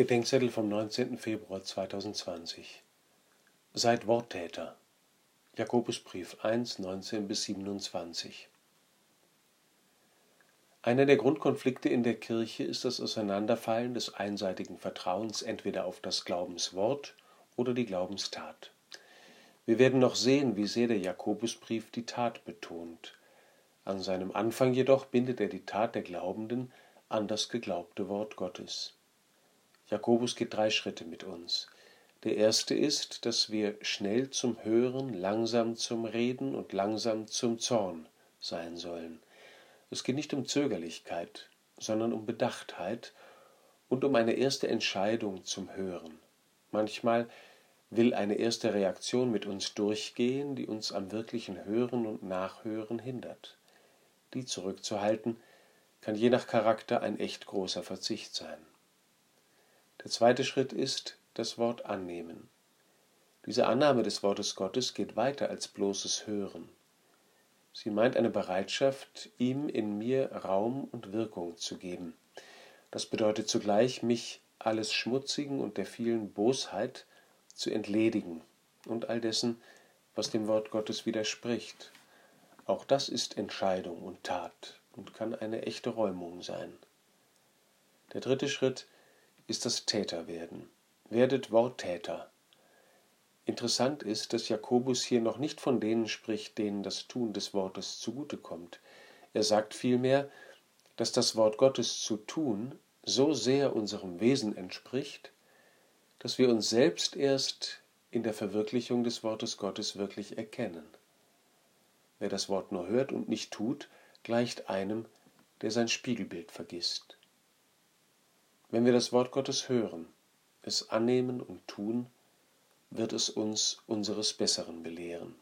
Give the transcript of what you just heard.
Bedenkzettel vom 19. Februar 2020 Seid Worttäter. Jakobusbrief 1, 19 bis 27 Einer der Grundkonflikte in der Kirche ist das Auseinanderfallen des einseitigen Vertrauens entweder auf das Glaubenswort oder die Glaubenstat. Wir werden noch sehen, wie sehr der Jakobusbrief die Tat betont. An seinem Anfang jedoch bindet er die Tat der Glaubenden an das geglaubte Wort Gottes. Jakobus geht drei Schritte mit uns. Der erste ist, dass wir schnell zum Hören, langsam zum Reden und langsam zum Zorn sein sollen. Es geht nicht um Zögerlichkeit, sondern um Bedachtheit und um eine erste Entscheidung zum Hören. Manchmal will eine erste Reaktion mit uns durchgehen, die uns am wirklichen Hören und Nachhören hindert. Die zurückzuhalten, kann je nach Charakter ein echt großer Verzicht sein. Der zweite Schritt ist das Wort annehmen. Diese Annahme des Wortes Gottes geht weiter als bloßes Hören. Sie meint eine Bereitschaft, ihm in mir Raum und Wirkung zu geben. Das bedeutet zugleich, mich alles Schmutzigen und der vielen Bosheit zu entledigen und all dessen, was dem Wort Gottes widerspricht. Auch das ist Entscheidung und Tat und kann eine echte Räumung sein. Der dritte Schritt ist das Täterwerden. Werdet Worttäter. Interessant ist, dass Jakobus hier noch nicht von denen spricht, denen das Tun des Wortes zugutekommt. Er sagt vielmehr, dass das Wort Gottes zu tun so sehr unserem Wesen entspricht, dass wir uns selbst erst in der Verwirklichung des Wortes Gottes wirklich erkennen. Wer das Wort nur hört und nicht tut, gleicht einem, der sein Spiegelbild vergisst. Wenn wir das Wort Gottes hören, es annehmen und tun, wird es uns unseres Besseren belehren.